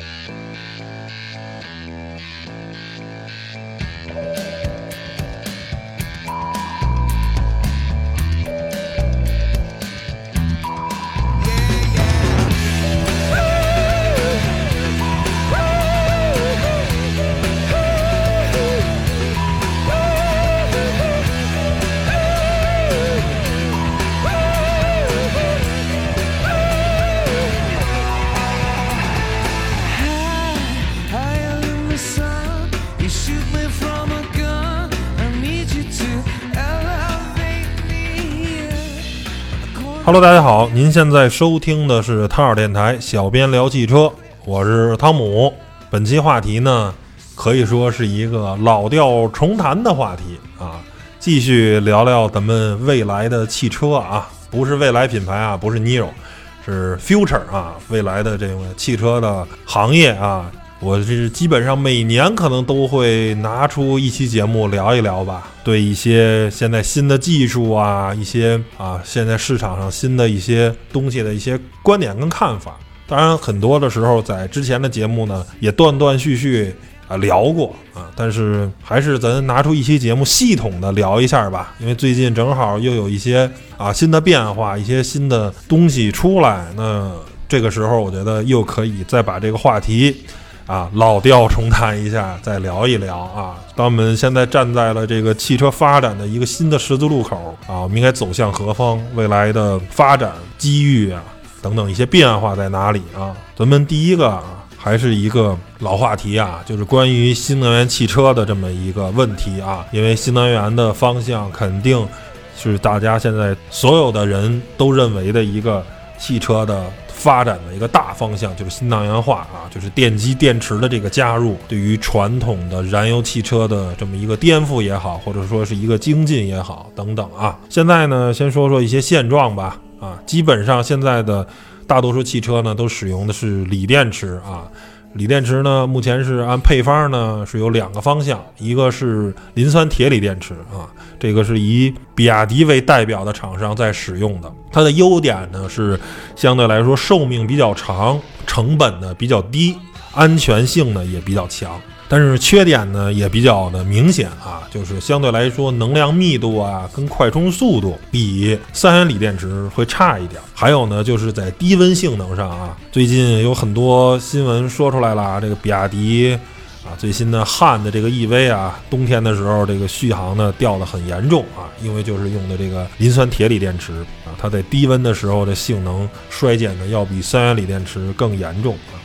Thank you. Hello，大家好，您现在收听的是汤尔电台，小编聊汽车，我是汤姆。本期话题呢，可以说是一个老调重弹的话题啊，继续聊聊咱们未来的汽车啊，不是未来品牌啊，不是 Niro，是 Future 啊，未来的这个汽车的行业啊。我这是基本上每年可能都会拿出一期节目聊一聊吧，对一些现在新的技术啊，一些啊现在市场上新的一些东西的一些观点跟看法。当然，很多的时候在之前的节目呢也断断续续啊聊过啊，但是还是咱拿出一期节目系统的聊一下吧，因为最近正好又有一些啊新的变化，一些新的东西出来，那这个时候我觉得又可以再把这个话题。啊，老调重弹一下，再聊一聊啊。当我们现在站在了这个汽车发展的一个新的十字路口啊，我们应该走向何方？未来的发展机遇啊，等等一些变化在哪里啊？咱们第一个啊，还是一个老话题啊，就是关于新能源汽车的这么一个问题啊。因为新能源的方向肯定是大家现在所有的人都认为的一个汽车的。发展的一个大方向就是新能源化啊，就是电机电池的这个加入，对于传统的燃油汽车的这么一个颠覆也好，或者说是一个精进也好，等等啊。现在呢，先说说一些现状吧啊，基本上现在的大多数汽车呢都使用的是锂电池啊。锂电池呢，目前是按配方呢是有两个方向，一个是磷酸铁锂电池啊，这个是以比亚迪为代表的厂商在使用的。它的优点呢是相对来说寿命比较长，成本呢比较低，安全性呢也比较强。但是缺点呢也比较的明显啊，就是相对来说能量密度啊跟快充速度比三元锂电池会差一点。还有呢就是在低温性能上啊，最近有很多新闻说出来了，这个比亚迪啊最新的汉的这个 EV 啊，冬天的时候这个续航呢掉的很严重啊，因为就是用的这个磷酸铁锂电池啊，它在低温的时候的性能衰减的要比三元锂电池更严重啊。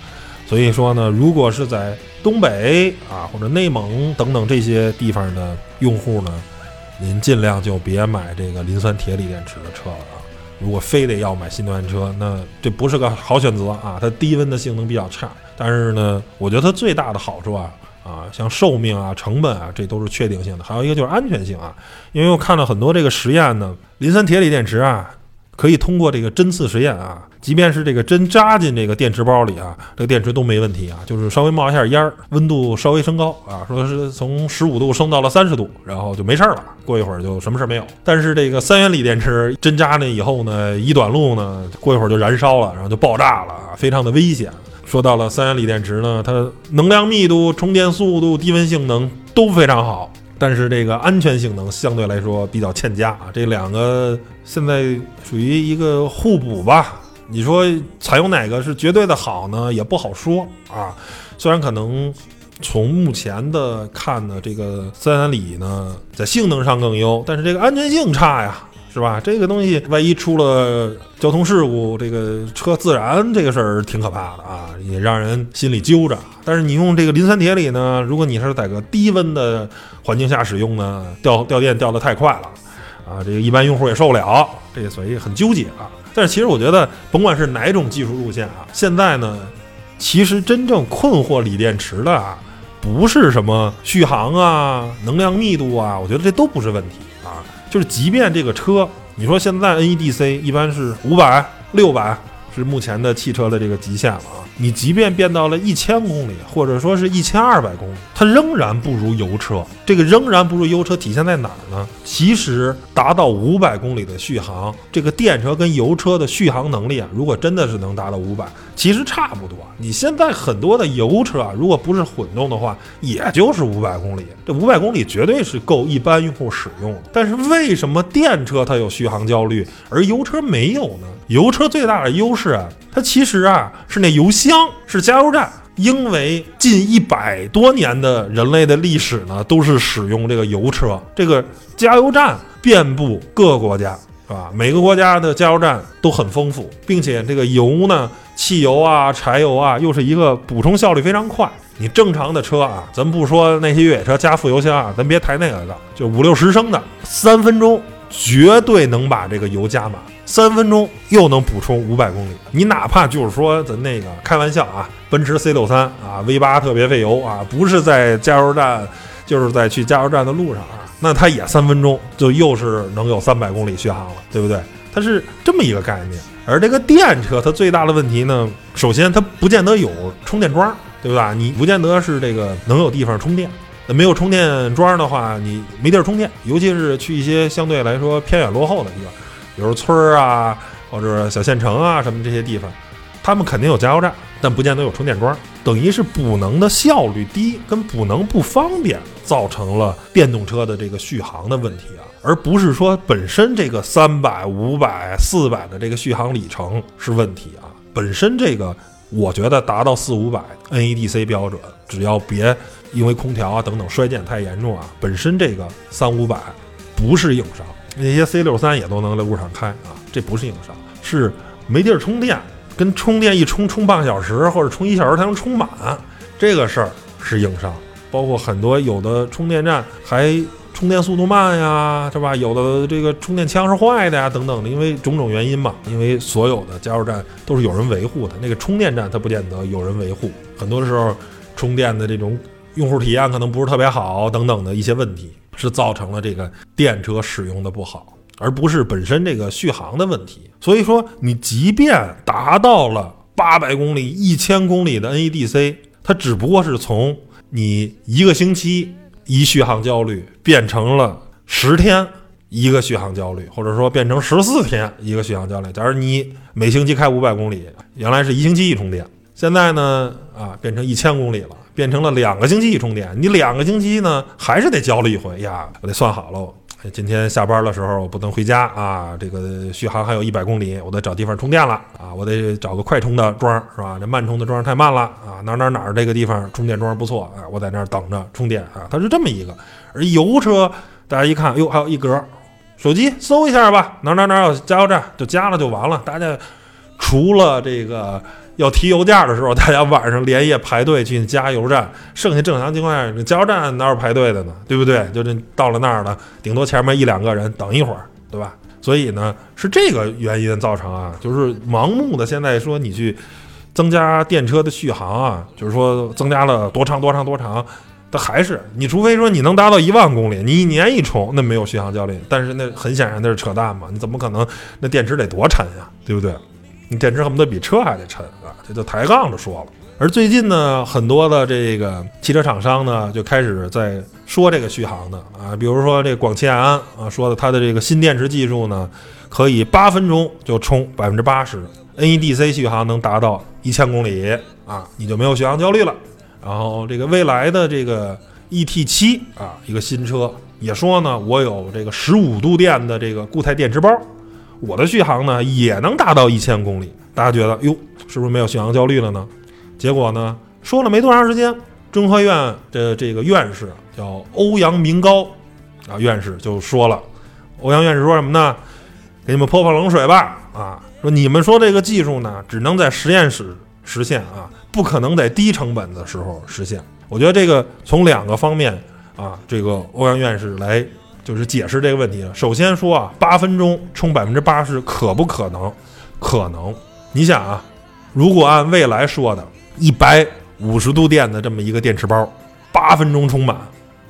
所以说呢，如果是在东北啊或者内蒙等等这些地方的用户呢，您尽量就别买这个磷酸铁锂电池的车了啊。如果非得要买新能源车，那这不是个好选择啊。它低温的性能比较差，但是呢，我觉得它最大的好处啊啊，像寿命啊、成本啊，这都是确定性的。还有一个就是安全性啊，因为我看了很多这个实验呢，磷酸铁锂电池啊。可以通过这个针刺实验啊，即便是这个针扎进这个电池包里啊，这个电池都没问题啊，就是稍微冒一下烟儿，温度稍微升高啊，说是从十五度升到了三十度，然后就没事儿了，过一会儿就什么事儿没有。但是这个三元锂电池针扎呢以后呢，一短路呢，过一会儿就燃烧了，然后就爆炸了，非常的危险。说到了三元锂电池呢，它能量密度、充电速度、低温性能都非常好。但是这个安全性能相对来说比较欠佳啊，这两个现在属于一个互补吧。你说采用哪个是绝对的好呢？也不好说啊。虽然可能从目前的看呢，这个三三里呢在性能上更优，但是这个安全性差呀。是吧？这个东西万一出了交通事故，这个车自燃这个事儿挺可怕的啊，也让人心里揪着。但是你用这个磷酸铁锂呢，如果你是在个低温的环境下使用呢，掉掉电掉的太快了啊，这个一般用户也受不了，这所以很纠结啊。但是其实我觉得，甭管是哪种技术路线啊，现在呢，其实真正困惑锂电池的啊，不是什么续航啊、能量密度啊，我觉得这都不是问题啊。就是，即便这个车，你说现在 NEDC 一般是五百、六百，是目前的汽车的这个极限了啊。你即便变到了一千公里，或者说是一千二百公里，它仍然不如油车。这个仍然不如油车体现在哪儿呢？其实达到五百公里的续航，这个电车跟油车的续航能力啊，如果真的是能达到五百，其实差不多。你现在很多的油车啊，如果不是混动的话，也就是五百公里。这五百公里绝对是够一般用户使用的。但是为什么电车它有续航焦虑，而油车没有呢？油车最大的优势啊。它其实啊是那油箱，是加油站。因为近一百多年的人类的历史呢，都是使用这个油车，这个加油站遍布各个国家，是吧？每个国家的加油站都很丰富，并且这个油呢，汽油啊、柴油啊，又是一个补充效率非常快。你正常的车啊，咱不说那些越野车加副油箱啊，咱别抬那个的，就五六十升的，三分钟绝对能把这个油加满。三分钟又能补充五百公里，你哪怕就是说咱那个开玩笑啊，奔驰 C 六三啊，V 八特别费油啊，不是在加油站，就是在去加油站的路上啊，那它也三分钟就又是能有三百公里续航了，对不对？它是这么一个概念。而这个电车它最大的问题呢，首先它不见得有充电桩，对吧？你不见得是这个能有地方充电，那没有充电桩的话，你没地儿充电，尤其是去一些相对来说偏远落后的地方。比如村儿啊，或者小县城啊，什么这些地方，他们肯定有加油站，但不见得有充电桩。等于是补能的效率低，跟补能不方便，造成了电动车的这个续航的问题啊，而不是说本身这个三百、五百、四百的这个续航里程是问题啊。本身这个，我觉得达到四五百 NEDC 标准，只要别因为空调啊等等衰减太严重啊，本身这个三五百不是硬伤。那些 C 六三也都能在路上开啊，这不是硬伤，是没地儿充电，跟充电一充充半个小时或者充一小时才能充满，这个事儿是硬伤。包括很多有的充电站还充电速度慢呀，是吧？有的这个充电枪是坏的呀，等等的，因为种种原因嘛。因为所有的加油站都是有人维护的，那个充电站它不见得有人维护，很多时候充电的这种用户体验可能不是特别好，等等的一些问题。是造成了这个电车使用的不好，而不是本身这个续航的问题。所以说，你即便达到了八百公里、一千公里的 NEDC，它只不过是从你一个星期一续航焦虑变成了十天一个续航焦虑，或者说变成十四天一个续航焦虑。假如你每星期开五百公里，原来是一星期一充电，现在呢啊变成一千公里了。变成了两个星期一充电，你两个星期呢还是得交了一回呀？我得算好了，今天下班的时候我不能回家啊，这个续航还有一百公里，我得找地方充电了啊，我得找个快充的桩是吧？这慢充的桩太慢了啊，哪哪哪这个地方充电桩不错啊，我在那儿等着充电啊，它是这么一个。而油车大家一看，哟，还有一格，手机搜一下吧，哪哪哪有加油站就加了就完了。大家除了这个。要提油价的时候，大家晚上连夜排队去加油站。剩下正常情况下，加油站哪有排队的呢？对不对？就是到了那儿了，顶多前面一两个人等一会儿，对吧？所以呢，是这个原因造成啊，就是盲目的现在说你去增加电车的续航啊，就是说增加了多长多长多长，它还是你除非说你能达到一万公里，你一年一充，那没有续航焦虑。但是那很显然那是扯淡嘛，你怎么可能？那电池得多沉呀，对不对？你电池恨不得比车还得沉啊！这就抬杠着说了。而最近呢，很多的这个汽车厂商呢，就开始在说这个续航的啊，比如说这广汽埃安啊，说的它的这个新电池技术呢，可以八分钟就充百分之八十，NEDC 续航能达到一千公里啊，你就没有续航焦虑了。然后这个未来的这个 ET 七啊，一个新车也说呢，我有这个十五度电的这个固态电池包。我的续航呢也能达到一千公里，大家觉得哟，是不是没有续航焦虑了呢？结果呢，说了没多长时间，中科院的这个院士叫欧阳明高啊，院士就说了，欧阳院士说什么呢？给你们泼泼冷水吧啊，说你们说这个技术呢，只能在实验室实现啊，不可能在低成本的时候实现。我觉得这个从两个方面啊，这个欧阳院士来。就是解释这个问题了。首先说啊，八分钟充百分之八十可不可能？可能。你想啊，如果按未来说的，一百五十度电的这么一个电池包，八分钟充满，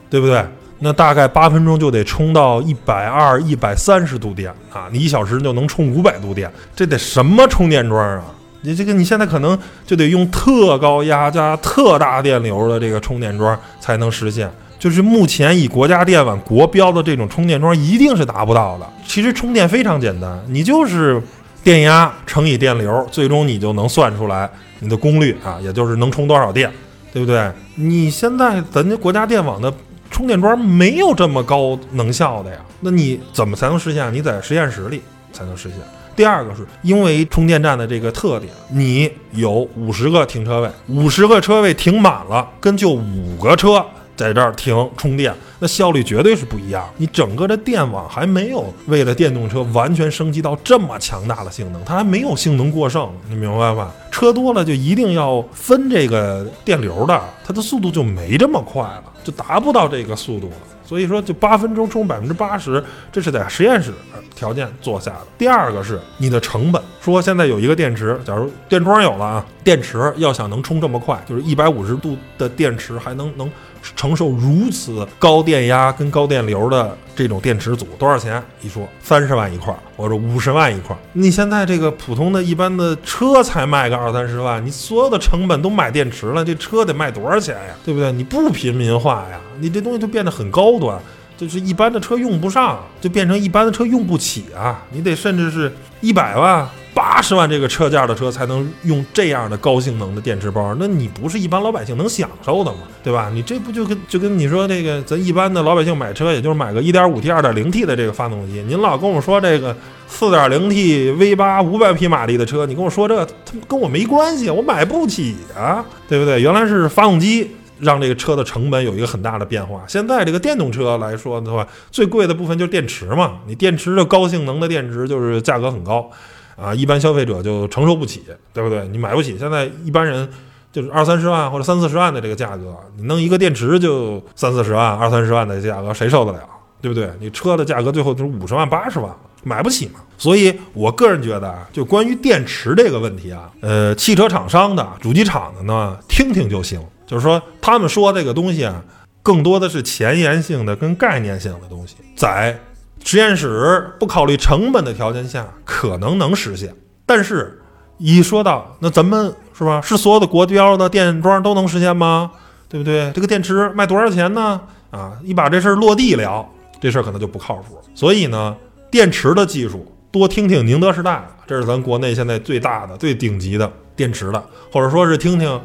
对不对？那大概八分钟就得充到一百二、一百三十度电啊！你一小时就能充五百度电，这得什么充电桩啊？你这个你现在可能就得用特高压加特大电流的这个充电桩才能实现。就是目前以国家电网国标的这种充电桩一定是达不到的。其实充电非常简单，你就是电压乘以电流，最终你就能算出来你的功率啊，也就是能充多少电，对不对？你现在咱这国家电网的充电桩没有这么高能效的呀，那你怎么才能实现？你在实验室里才能实现。第二个是因为充电站的这个特点，你有五十个停车位，五十个车位停满了，跟就五个车在这儿停充电，那效率绝对是不一样。你整个的电网还没有为了电动车完全升级到这么强大的性能，它还没有性能过剩，你明白吧？车多了就一定要分这个电流的，它的速度就没这么快了，就达不到这个速度了。所以说，就八分钟充百分之八十，这是在实验室条件做下的。第二个是你的成本，说现在有一个电池，假如电桩有了啊，电池要想能充这么快，就是一百五十度的电池还能能承受如此高电压跟高电流的这种电池组，多少钱？一说三十万一块，或者五十万一块。你现在这个普通的一般的车才卖个二三十万，你所有的成本都买电池了，这车得卖多少钱呀？对不对？你不平民化呀？你这东西就变得很高端，就是一般的车用不上，就变成一般的车用不起啊！你得甚至是一百万、八十万这个车价的车才能用这样的高性能的电池包，那你不是一般老百姓能享受的吗？对吧？你这不就跟就跟你说这个，咱一般的老百姓买车，也就是买个 1.5T、2.0T 的这个发动机，您老跟我说这个 4.0T V8 五百匹马力的车，你跟我说这，他跟我没关系，我买不起啊，对不对？原来是发动机。让这个车的成本有一个很大的变化。现在这个电动车来说的话，最贵的部分就是电池嘛。你电池的高性能的电池就是价格很高，啊，一般消费者就承受不起，对不对？你买不起。现在一般人就是二三十万或者三四十万的这个价格，你弄一个电池就三四十万、二三十万的价格，谁受得了？对不对？你车的价格最后就是五十万、八十万，买不起嘛。所以我个人觉得啊，就关于电池这个问题啊，呃，汽车厂商的、主机厂的呢，听听就行。就是说，他们说这个东西啊，更多的是前沿性的跟概念性的东西，在实验室不考虑成本的条件下，可能能实现。但是，一说到那咱们是吧，是所有的国标的电桩都能实现吗？对不对？这个电池卖多少钱呢？啊，一把这事儿落地了，这事儿可能就不靠谱。所以呢，电池的技术多听听宁德时代，这是咱国内现在最大的、最顶级的电池的，或者说是听听。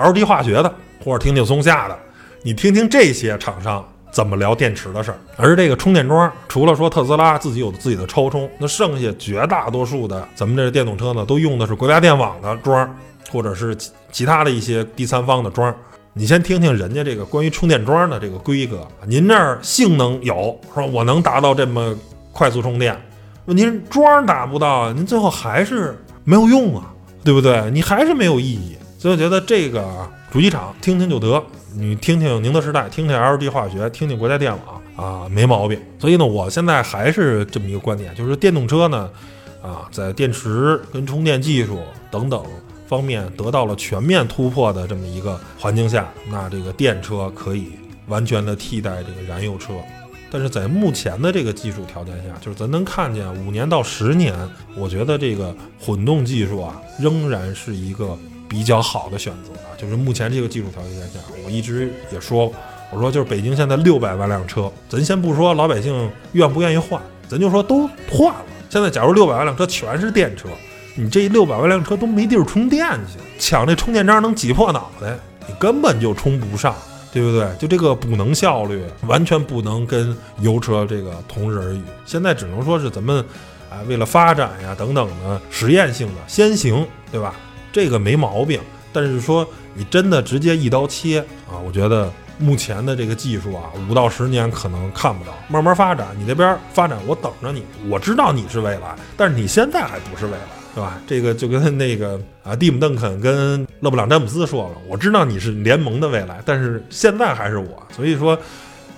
LG 化学的，或者听听松下的，你听听这些厂商怎么聊电池的事儿。而这个充电桩，除了说特斯拉自己有自己的超充，那剩下绝大多数的咱们这电动车呢，都用的是国家电网的桩，或者是其他的一些第三方的桩。你先听听人家这个关于充电桩的这个规格，您这儿性能有，说我能达到这么快速充电，问题是桩达不到，您最后还是没有用啊，对不对？你还是没有意义。所以我觉得这个主机厂听听就得，你听听宁德时代，听听 LG 化学，听听国家电网啊，没毛病。所以呢，我现在还是这么一个观点，就是电动车呢，啊，在电池跟充电技术等等方面得到了全面突破的这么一个环境下，那这个电车可以完全的替代这个燃油车。但是在目前的这个技术条件下，就是咱能看见五年到十年，我觉得这个混动技术啊，仍然是一个。比较好的选择啊，就是目前这个技术条件下，我一直也说，我说就是北京现在六百万辆车，咱先不说老百姓愿不愿意换，咱就说都换了。现在假如六百万辆车全是电车，你这六百万辆车都没地儿充电去，抢这充电桩能挤破脑袋，你根本就充不上，对不对？就这个补能效率完全不能跟油车这个同日而语。现在只能说是咱们啊，为了发展呀等等的实验性的先行，对吧？这个没毛病，但是说你真的直接一刀切啊，我觉得目前的这个技术啊，五到十年可能看不到，慢慢发展。你那边发展，我等着你。我知道你是未来，但是你现在还不是未来，对吧？这个就跟那个啊，蒂姆·邓肯跟勒布朗·詹姆斯说了，我知道你是联盟的未来，但是现在还是我。所以说，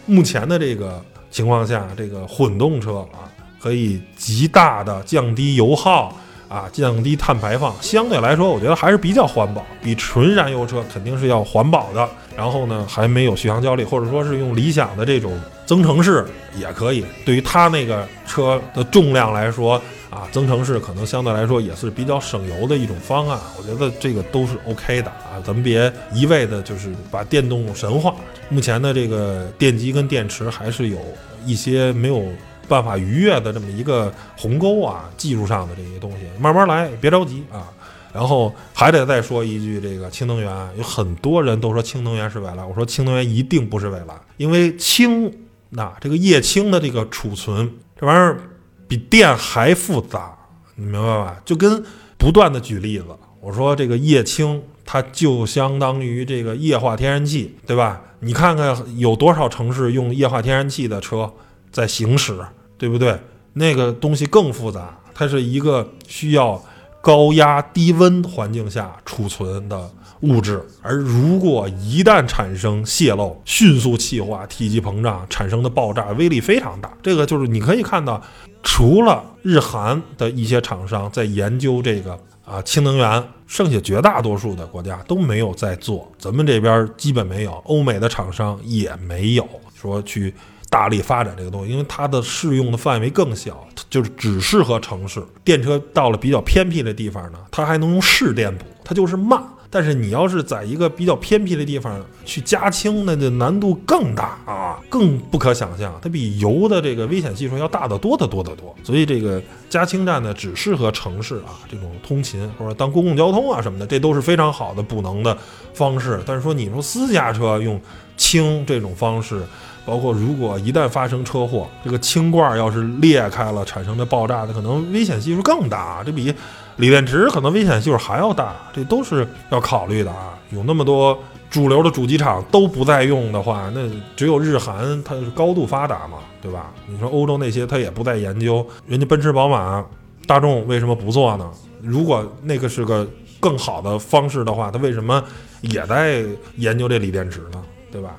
目前的这个情况下，这个混动车啊，可以极大的降低油耗。啊，降低碳排放，相对来说，我觉得还是比较环保，比纯燃油车肯定是要环保的。然后呢，还没有续航焦虑，或者说是用理想的这种增程式也可以。对于它那个车的重量来说，啊，增程式可能相对来说也是比较省油的一种方案。我觉得这个都是 OK 的啊，咱们别一味的就是把电动神话。目前的这个电机跟电池还是有一些没有办法逾越的这么一个鸿沟啊，技术上的这些东西，慢慢来，别着急啊。然后还得再说一句，这个氢能源，有很多人都说氢能源是未来，我说氢能源一定不是未来，因为氢，那这个液氢的这个储存，这玩意儿比电还复杂，你明白吧？就跟不断的举例子，我说这个液氢，它就相当于这个液化天然气，对吧？你看看有多少城市用液化天然气的车在行驶，对不对？那个东西更复杂，它是一个需要。高压低温环境下储存的物质，而如果一旦产生泄漏，迅速气化、体积膨胀，产生的爆炸威力非常大。这个就是你可以看到，除了日韩的一些厂商在研究这个啊氢能源，剩下绝大多数的国家都没有在做。咱们这边基本没有，欧美的厂商也没有说去。大力发展这个东西，因为它的适用的范围更小，就是只适合城市电车。到了比较偏僻的地方呢，它还能用市电补，它就是慢。但是你要是在一个比较偏僻的地方去加氢，那就难度更大啊，更不可想象。它比油的这个危险系数要大得多得多得多。所以这个加氢站呢，只适合城市啊，这种通勤或者当公共交通啊什么的，这都是非常好的补能的方式。但是说你说私家车用氢这种方式。包括如果一旦发生车祸，这个氢罐要是裂开了，产生的爆炸那可能危险系数更大，这比锂电池可能危险系数还要大，这都是要考虑的啊。有那么多主流的主机厂都不再用的话，那只有日韩它是高度发达嘛，对吧？你说欧洲那些它也不再研究，人家奔驰、宝马、大众为什么不做呢？如果那个是个更好的方式的话，它为什么也在研究这锂电池呢？对吧？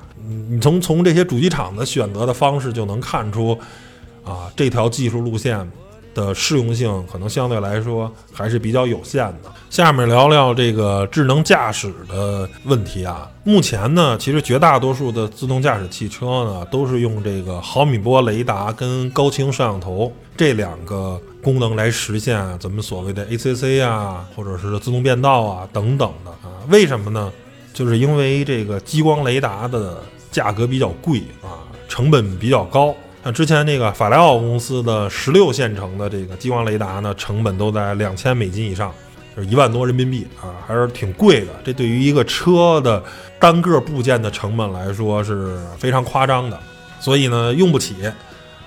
你从从这些主机厂的选择的方式就能看出，啊，这条技术路线的适用性可能相对来说还是比较有限的。下面聊聊这个智能驾驶的问题啊。目前呢，其实绝大多数的自动驾驶汽车呢，都是用这个毫米波雷达跟高清摄像头这两个功能来实现咱们所谓的 ACC 啊，或者是自动变道啊等等的啊。为什么呢？就是因为这个激光雷达的价格比较贵啊，成本比较高。像之前那个法莱奥公司的十六线程的这个激光雷达呢，成本都在两千美金以上，就是一万多人民币啊，还是挺贵的。这对于一个车的单个部件的成本来说是非常夸张的，所以呢，用不起。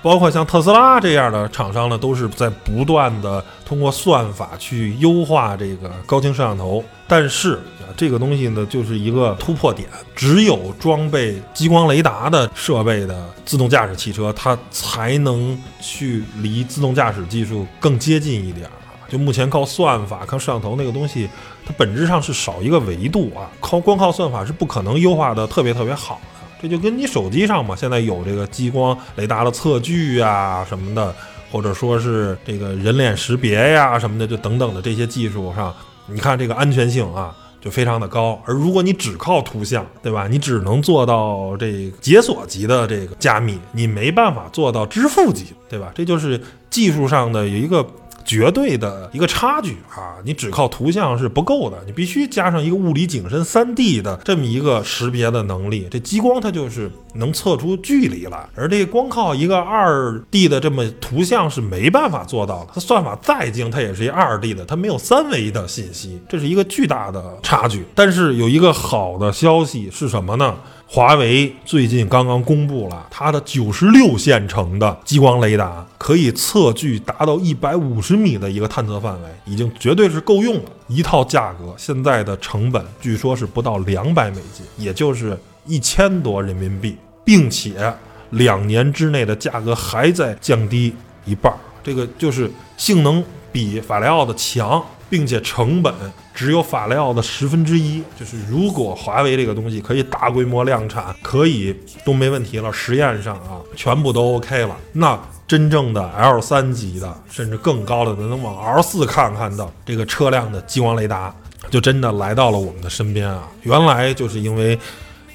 包括像特斯拉这样的厂商呢，都是在不断的通过算法去优化这个高清摄像头。但是啊，这个东西呢，就是一个突破点。只有装备激光雷达的设备的自动驾驶汽车，它才能去离自动驾驶技术更接近一点儿。就目前靠算法、靠摄像头那个东西，它本质上是少一个维度啊。靠光靠算法是不可能优化的特别特别好。这就跟你手机上嘛，现在有这个激光雷达的测距啊什么的，或者说是这个人脸识别呀什么的，就等等的这些技术上，你看这个安全性啊就非常的高。而如果你只靠图像，对吧？你只能做到这解锁级的这个加密，你没办法做到支付级，对吧？这就是技术上的有一个。绝对的一个差距啊！你只靠图像是不够的，你必须加上一个物理景深三 D 的这么一个识别的能力。这激光它就是能测出距离来，而这光靠一个二 D 的这么图像是没办法做到的。它算法再精，它也是一二 D 的，它没有三维的信息，这是一个巨大的差距。但是有一个好的消息是什么呢？华为最近刚刚公布了它的九十六线程的激光雷达，可以测距达到一百五十米的一个探测范围，已经绝对是够用了。一套价格现在的成本据说是不到两百美金，也就是一千多人民币，并且两年之内的价格还在降低一半，这个就是性能比法莱奥的强。并且成本只有法雷奥的十分之一，就是如果华为这个东西可以大规模量产，可以都没问题了，实验上啊全部都 OK 了，那真正的 L 三级的，甚至更高的，能往 L 四看看的这个车辆的激光雷达，就真的来到了我们的身边啊！原来就是因为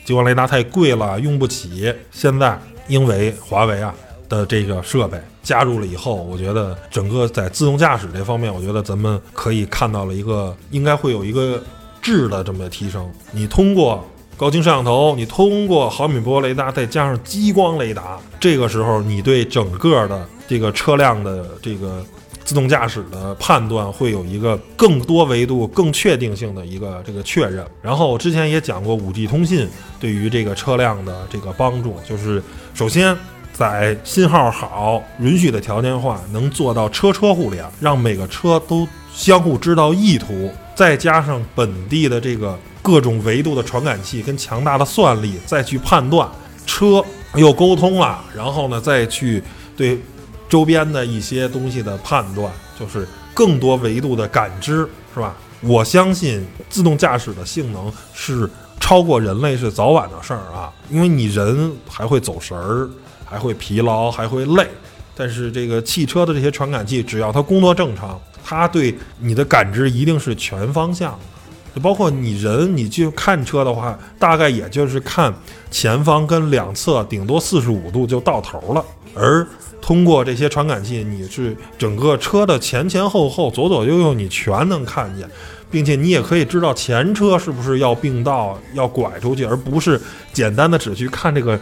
激光雷达太贵了，用不起，现在因为华为啊。的这个设备加入了以后，我觉得整个在自动驾驶这方面，我觉得咱们可以看到了一个应该会有一个质的这么提升。你通过高清摄像头，你通过毫米波雷达，再加上激光雷达，这个时候你对整个的这个车辆的这个自动驾驶的判断会有一个更多维度、更确定性的一个这个确认。然后我之前也讲过，五 G 通信对于这个车辆的这个帮助，就是首先在信号好、允许的条件下，能做到车车互联，让每个车都相互知道意图，再加上本地的这个各种维度的传感器跟强大的算力，再去判断车又沟通了，然后呢再去对。周边的一些东西的判断，就是更多维度的感知，是吧？我相信自动驾驶的性能是超过人类是早晚的事儿啊，因为你人还会走神儿，还会疲劳，还会累，但是这个汽车的这些传感器，只要它工作正常，它对你的感知一定是全方向的。就包括你人，你就看车的话，大概也就是看前方跟两侧，顶多四十五度就到头了，而。通过这些传感器，你是整个车的前前后后、左左右右，你全能看见，并且你也可以知道前车是不是要并道、要拐出去，而不是简单的只去看这个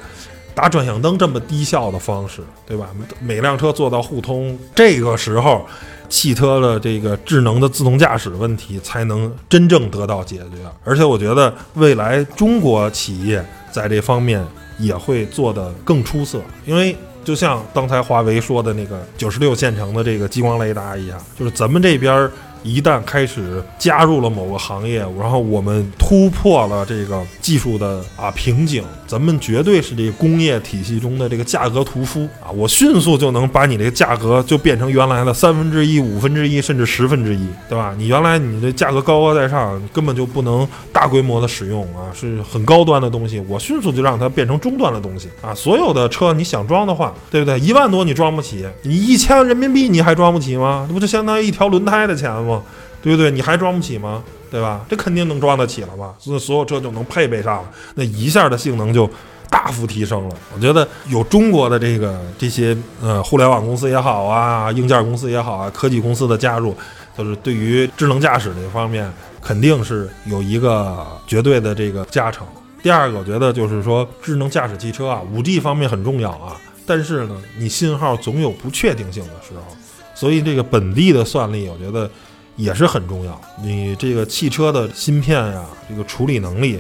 打转向灯这么低效的方式，对吧？每辆车做到互通，这个时候，汽车的这个智能的自动驾驶问题才能真正得到解决。而且，我觉得未来中国企业在这方面也会做得更出色，因为。就像刚才华为说的那个九十六线程的这个激光雷达一样，就是咱们这边。一旦开始加入了某个行业，然后我们突破了这个技术的啊瓶颈，咱们绝对是这个工业体系中的这个价格屠夫啊！我迅速就能把你这个价格就变成原来的三分之一、五分之一，甚至十分之一，对吧？你原来你这价格高高在上，根本就不能大规模的使用啊，是很高端的东西，我迅速就让它变成中端的东西啊！所有的车你想装的话，对不对？一万多你装不起，你一千人民币你还装不起吗？这不就相当于一条轮胎的钱吗？对不对？你还装不起吗？对吧？这肯定能装得起了嘛？所所有车就能配备上了，那一下的性能就大幅提升了。我觉得有中国的这个这些呃互联网公司也好啊，硬件公司也好啊，科技公司的加入，就是对于智能驾驶这方面肯定是有一个绝对的这个加成。第二个，我觉得就是说智能驾驶汽车啊，五 G 方面很重要啊，但是呢，你信号总有不确定性的时候。所以这个本地的算力，我觉得也是很重要。你这个汽车的芯片呀，这个处理能力，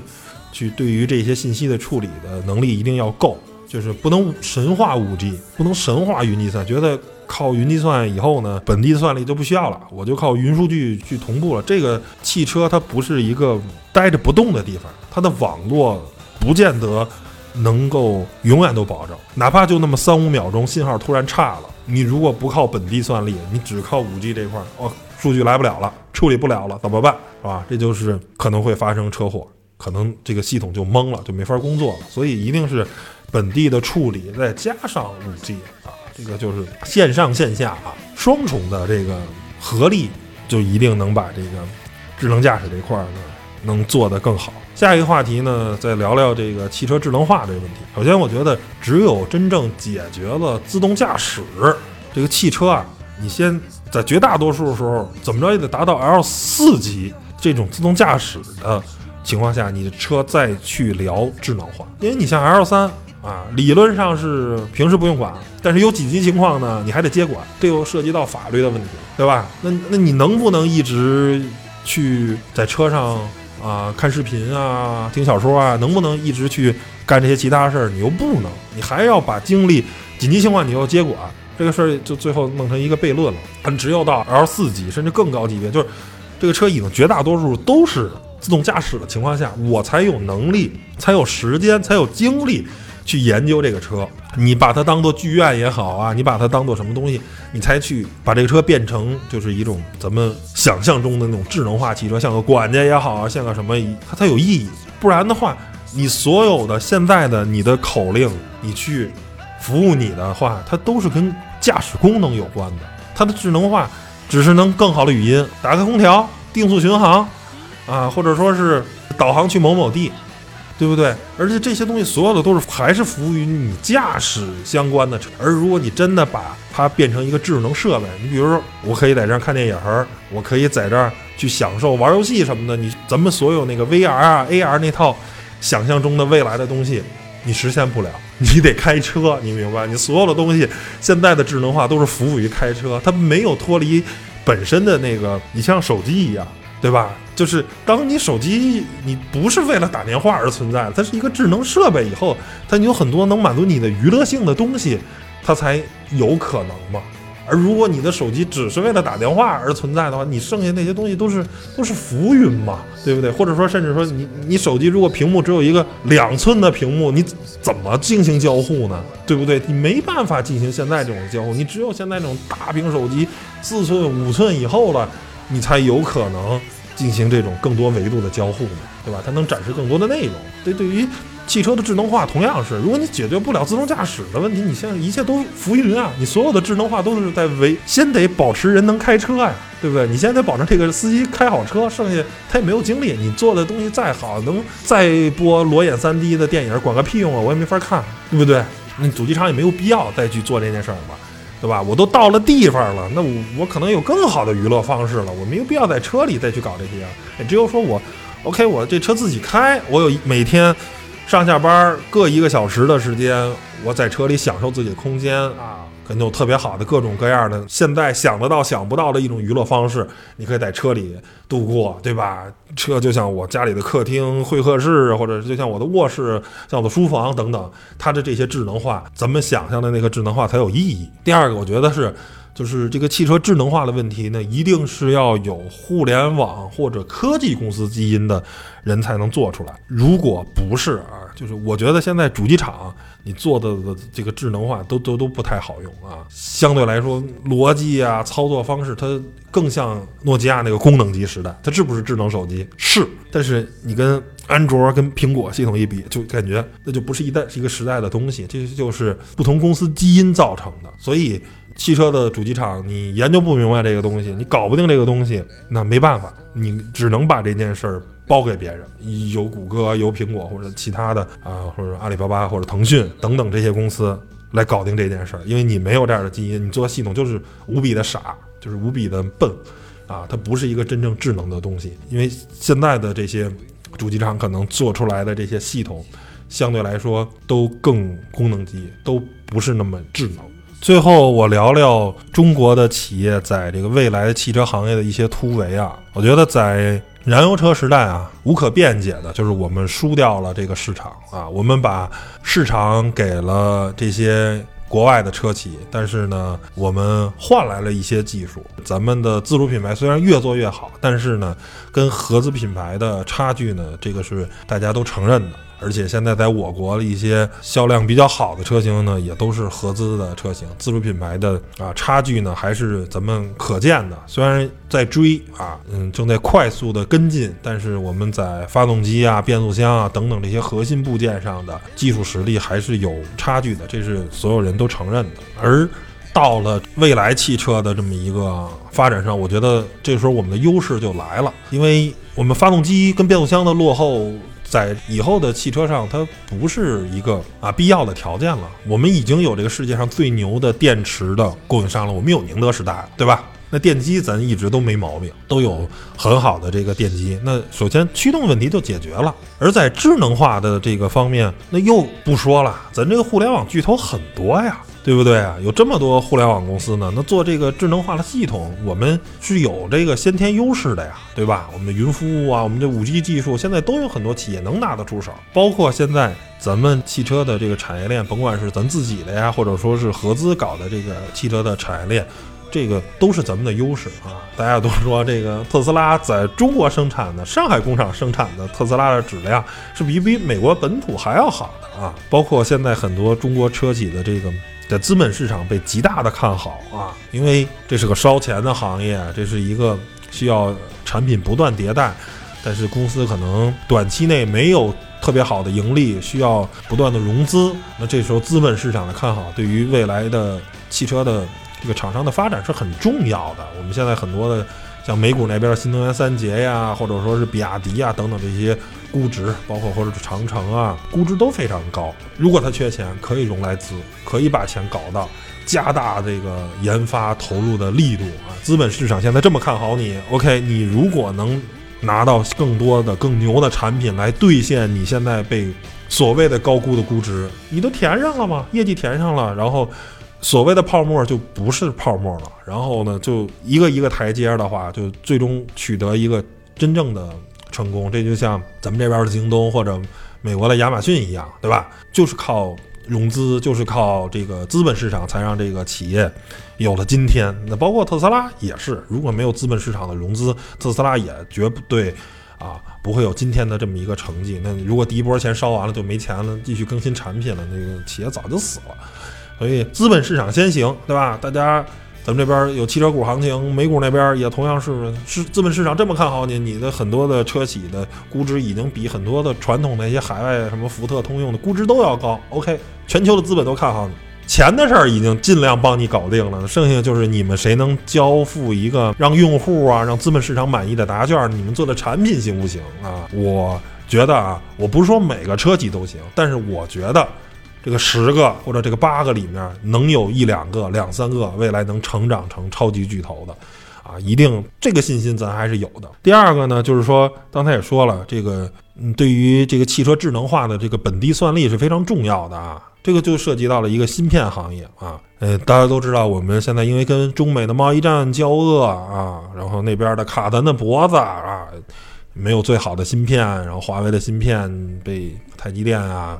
去对于这些信息的处理的能力一定要够，就是不能神话五 G，不能神话云计算，觉得靠云计算以后呢，本地算力就不需要了，我就靠云数据去同步了。这个汽车它不是一个待着不动的地方，它的网络不见得能够永远都保证，哪怕就那么三五秒钟，信号突然差了。你如果不靠本地算力，你只靠五 G 这块儿，哦，数据来不了了，处理不了了，怎么办？是吧？这就是可能会发生车祸，可能这个系统就懵了，就没法工作了。所以一定是本地的处理，再加上五 G 啊，这个就是线上线下啊双重的这个合力，就一定能把这个智能驾驶这块儿呢能做得更好。下一个话题呢，再聊聊这个汽车智能化这个问题。首先，我觉得只有真正解决了自动驾驶这个汽车啊，你先在绝大多数时候怎么着也得达到 L 四级这种自动驾驶的情况下，你的车再去聊智能化。因为你像 L 三啊，理论上是平时不用管，但是有紧急情况呢，你还得接管，这又涉及到法律的问题，对吧？那那你能不能一直去在车上？啊，看视频啊，听小说啊，能不能一直去干这些其他事儿？你又不能，你还要把精力紧急情况你要接管，这个事儿就最后弄成一个悖论了。它只有到 L 四级甚至更高级别，就是这个车已经绝大多数都是自动驾驶的情况下，我才有能力，才有时间，才有精力。去研究这个车，你把它当做剧院也好啊，你把它当做什么东西，你才去把这个车变成就是一种咱们想象中的那种智能化汽车，像个管家也好，像个什么，它才有意义。不然的话，你所有的现在的你的口令，你去服务你的话，它都是跟驾驶功能有关的。它的智能化只是能更好的语音，打开空调，定速巡航，啊，或者说是导航去某某地。对不对？而且这些东西所有的都是还是服务于你驾驶相关的。而如果你真的把它变成一个智能设备，你比如说，我可以在这儿看电影儿，我可以在这儿去享受玩游戏什么的。你咱们所有那个 VR 啊、AR 那套想象中的未来的东西，你实现不了，你得开车，你明白？你所有的东西现在的智能化都是服务于开车，它没有脱离本身的那个，你像手机一样。对吧？就是当你手机你不是为了打电话而存在，它是一个智能设备以后，它有很多能满足你的娱乐性的东西，它才有可能嘛。而如果你的手机只是为了打电话而存在的话，你剩下那些东西都是都是浮云嘛，对不对？或者说，甚至说你你手机如果屏幕只有一个两寸的屏幕，你怎么进行交互呢？对不对？你没办法进行现在这种交互，你只有现在这种大屏手机四寸五寸以后了。你才有可能进行这种更多维度的交互嘛，对吧？它能展示更多的内容。对，对于汽车的智能化，同样是，如果你解决不了自动驾驶的问题，你现在一切都浮云啊！你所有的智能化都是在维，先得保持人能开车呀，对不对？你现在得保证这个司机开好车，剩下他也没有精力。你做的东西再好，能再播裸眼三 D 的电影，管个屁用啊！我也没法看，对不对？那主机厂也没有必要再去做这件事儿吧。对吧？我都到了地方了，那我我可能有更好的娱乐方式了，我没有必要在车里再去搞这些。只有说我，OK，我这车自己开，我有每天上下班各一个小时的时间，我在车里享受自己的空间啊。有特别好的各种各样的，现在想得到想不到的一种娱乐方式，你可以在车里度过，对吧？车就像我家里的客厅、会客室，或者就像我的卧室、像我的书房等等，它的这些智能化，咱们想象的那个智能化才有意义。第二个，我觉得是。就是这个汽车智能化的问题呢，一定是要有互联网或者科技公司基因的人才能做出来。如果不是啊，就是我觉得现在主机厂你做的这个智能化都都都不太好用啊。相对来说，逻辑啊、操作方式，它更像诺基亚那个功能机时代。它是不是智能手机？是，但是你跟安卓、跟苹果系统一比，就感觉那就不是一代是一个时代的东西。这就是不同公司基因造成的，所以。汽车的主机厂，你研究不明白这个东西，你搞不定这个东西，那没办法，你只能把这件事儿包给别人，有谷歌、有苹果或者其他的啊，或者阿里巴巴或者腾讯等等这些公司来搞定这件事儿，因为你没有这样的基因，你做系统就是无比的傻，就是无比的笨，啊，它不是一个真正智能的东西。因为现在的这些主机厂可能做出来的这些系统，相对来说都更功能机，都不是那么智能。最后，我聊聊中国的企业在这个未来汽车行业的一些突围啊。我觉得在燃油车时代啊，无可辩解的就是我们输掉了这个市场啊。我们把市场给了这些国外的车企，但是呢，我们换来了一些技术。咱们的自主品牌虽然越做越好，但是呢，跟合资品牌的差距呢，这个是大家都承认的。而且现在在我国的一些销量比较好的车型呢，也都是合资的车型，自主品牌的啊差距呢还是咱们可见的。虽然在追啊，嗯，正在快速的跟进，但是我们在发动机啊、变速箱啊等等这些核心部件上的技术实力还是有差距的，这是所有人都承认的。而到了未来汽车的这么一个发展上，我觉得这时候我们的优势就来了，因为我们发动机跟变速箱的落后。在以后的汽车上，它不是一个啊必要的条件了。我们已经有这个世界上最牛的电池的供应商了，我们有宁德时代，对吧？那电机咱一直都没毛病，都有很好的这个电机。那首先驱动问题就解决了。而在智能化的这个方面，那又不说了，咱这个互联网巨头很多呀。对不对啊？有这么多互联网公司呢，那做这个智能化的系统，我们是有这个先天优势的呀，对吧？我们的云服务啊，我们这五 G 技术，现在都有很多企业能拿得出手。包括现在咱们汽车的这个产业链，甭管是咱自己的呀，或者说是合资搞的这个汽车的产业链，这个都是咱们的优势啊。大家都说这个特斯拉在中国生产的，上海工厂生产的特斯拉的质量是比比美国本土还要好的啊。包括现在很多中国车企的这个。在资本市场被极大的看好啊，因为这是个烧钱的行业，这是一个需要产品不断迭代，但是公司可能短期内没有特别好的盈利，需要不断的融资。那这时候资本市场的看好，对于未来的汽车的这个厂商的发展是很重要的。我们现在很多的像美股那边新能源三杰呀，或者说是比亚迪呀等等这些估值，包括或者是长城啊，估值都非常高。如果他缺钱，可以融来资，可以把钱搞到，加大这个研发投入的力度啊。资本市场现在这么看好你，OK，你如果能拿到更多的、更牛的产品来兑现你现在被所谓的高估的估值，你都填上了吗？业绩填上了，然后。所谓的泡沫就不是泡沫了，然后呢，就一个一个台阶的话，就最终取得一个真正的成功。这就像咱们这边的京东或者美国的亚马逊一样，对吧？就是靠融资，就是靠这个资本市场，才让这个企业有了今天。那包括特斯拉也是，如果没有资本市场的融资，特斯拉也绝不对啊，不会有今天的这么一个成绩。那如果第一波钱烧完了就没钱了，继续更新产品了，那个企业早就死了。所以资本市场先行，对吧？大家，咱们这边有汽车股行情，美股那边也同样是是资本市场这么看好你，你的很多的车企的估值已经比很多的传统那些海外什么福特、通用的估值都要高。OK，全球的资本都看好你，钱的事儿已经尽量帮你搞定了，剩下就是你们谁能交付一个让用户啊、让资本市场满意的答卷，你们做的产品行不行啊？我觉得啊，我不是说每个车企都行，但是我觉得。这个十个或者这个八个里面，能有一两个、两三个未来能成长成超级巨头的，啊，一定这个信心咱还是有的。第二个呢，就是说刚才也说了，这个嗯，对于这个汽车智能化的这个本地算力是非常重要的啊。这个就涉及到了一个芯片行业啊，呃，大家都知道，我们现在因为跟中美的贸易战交恶啊，然后那边的卡咱的脖子啊，没有最好的芯片，然后华为的芯片被台积电啊。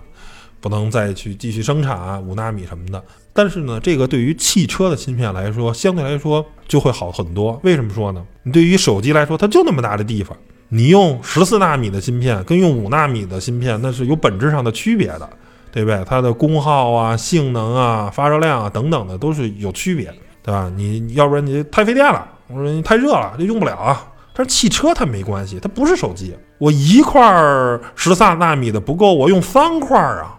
不能再去继续生产五纳米什么的，但是呢，这个对于汽车的芯片来说，相对来说就会好很多。为什么说呢？你对于手机来说，它就那么大的地方，你用十四纳米的芯片跟用五纳米的芯片，那是有本质上的区别的，对不对？它的功耗啊、性能啊、发热量啊等等的都是有区别，对吧？你要不然你太费电了，我说你太热了，这用不了啊。但是汽车它没关系，它不是手机，我一块十三纳米的不够，我用三块啊。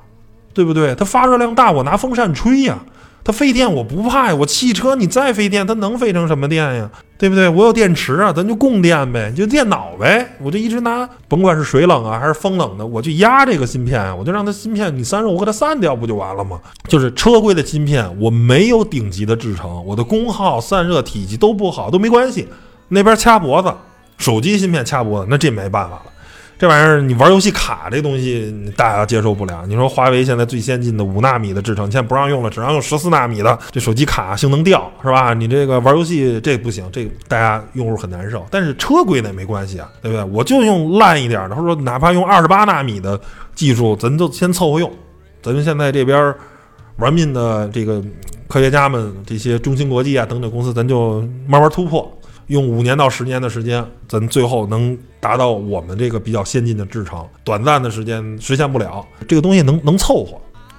对不对？它发热量大，我拿风扇吹呀。它费电我不怕呀。我汽车你再费电，它能费成什么电呀？对不对？我有电池啊，咱就供电呗，就电脑呗。我就一直拿，甭管是水冷啊还是风冷的，我就压这个芯片啊，我就让它芯片你散热，我给它散掉不就完了吗？就是车规的芯片，我没有顶级的制程，我的功耗、散热体积都不好，都没关系。那边掐脖子，手机芯片掐脖子，那这没办法了。这玩意儿你玩游戏卡这东西大家接受不了。你说华为现在最先进的五纳米的制程，现在不让用了，只让用十四纳米的，这手机卡性能掉是吧？你这个玩游戏这不行，这大家用户很难受。但是车规那没关系啊，对不对？我就用烂一点的，或者说哪怕用二十八纳米的技术，咱就先凑合用。咱们现在这边玩命的这个科学家们，这些中芯国际啊等等公司，咱就慢慢突破。用五年到十年的时间，咱最后能达到我们这个比较先进的制程，短暂的时间实现不了。这个东西能能凑合，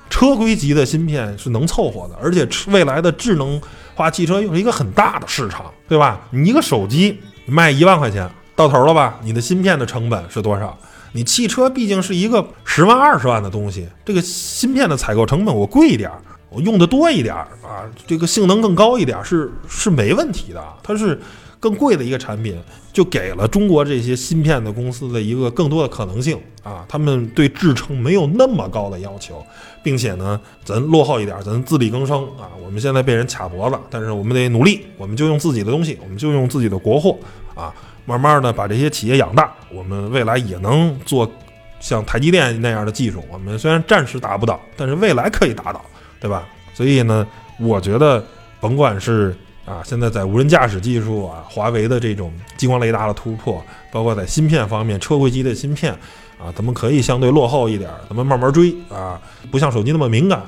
车规级的芯片是能凑合的，而且未来的智能化汽车又是一个很大的市场，对吧？你一个手机卖一万块钱到头了吧？你的芯片的成本是多少？你汽车毕竟是一个十万二十万的东西，这个芯片的采购成本我贵一点，我用的多一点啊，这个性能更高一点是是没问题的，它是。更贵的一个产品，就给了中国这些芯片的公司的一个更多的可能性啊！他们对制程没有那么高的要求，并且呢，咱落后一点，咱自力更生啊！我们现在被人卡脖子，但是我们得努力，我们就用自己的东西，我们就用自己的国货啊，慢慢的把这些企业养大，我们未来也能做像台积电那样的技术。我们虽然暂时达不到，但是未来可以达到，对吧？所以呢，我觉得甭管是。啊，现在在无人驾驶技术啊，华为的这种激光雷达的突破，包括在芯片方面，车规级的芯片啊，咱们可以相对落后一点，咱们慢慢追啊，不像手机那么敏感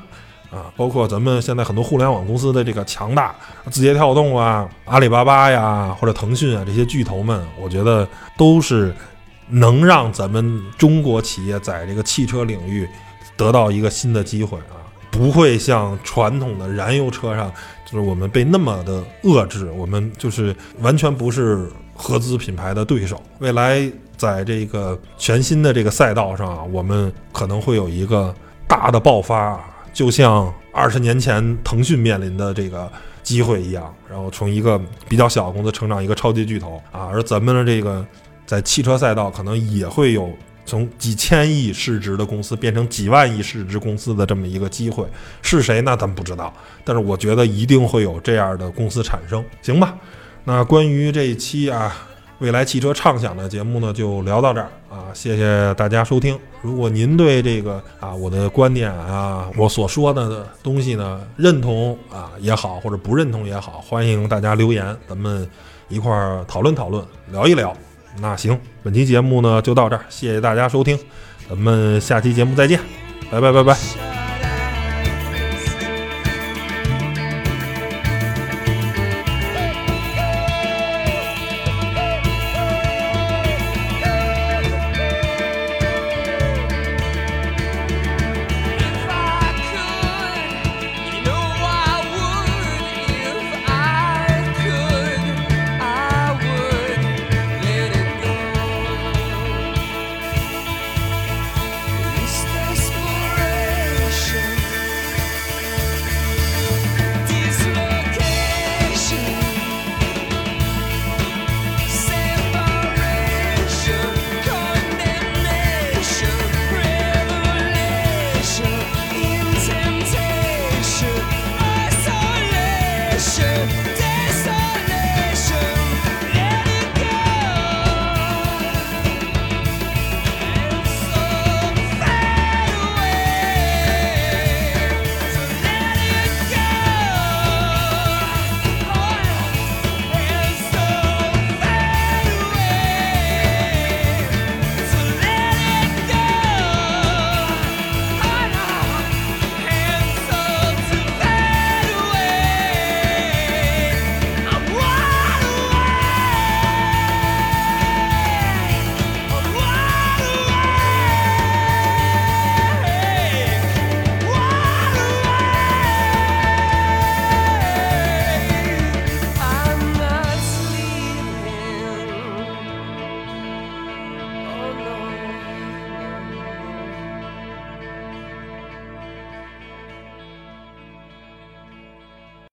啊。包括咱们现在很多互联网公司的这个强大，字节跳动啊、阿里巴巴呀，或者腾讯啊这些巨头们，我觉得都是能让咱们中国企业在这个汽车领域得到一个新的机会啊，不会像传统的燃油车上。就是我们被那么的遏制，我们就是完全不是合资品牌的对手。未来在这个全新的这个赛道上啊，我们可能会有一个大的爆发，就像二十年前腾讯面临的这个机会一样，然后从一个比较小的公司成长一个超级巨头啊，而咱们的这个在汽车赛道可能也会有从几千亿市值的公司变成几万亿市值公司的这么一个机会，是谁那咱们不知道，但是我觉得一定会有这样的公司产生，行吧？那关于这一期啊。未来汽车畅想的节目呢，就聊到这儿啊！谢谢大家收听。如果您对这个啊我的观点啊，我所说的东西呢认同啊也好，或者不认同也好，欢迎大家留言，咱们一块儿讨论讨论，聊一聊。那行，本期节目呢就到这儿，谢谢大家收听，咱们下期节目再见，拜拜拜拜。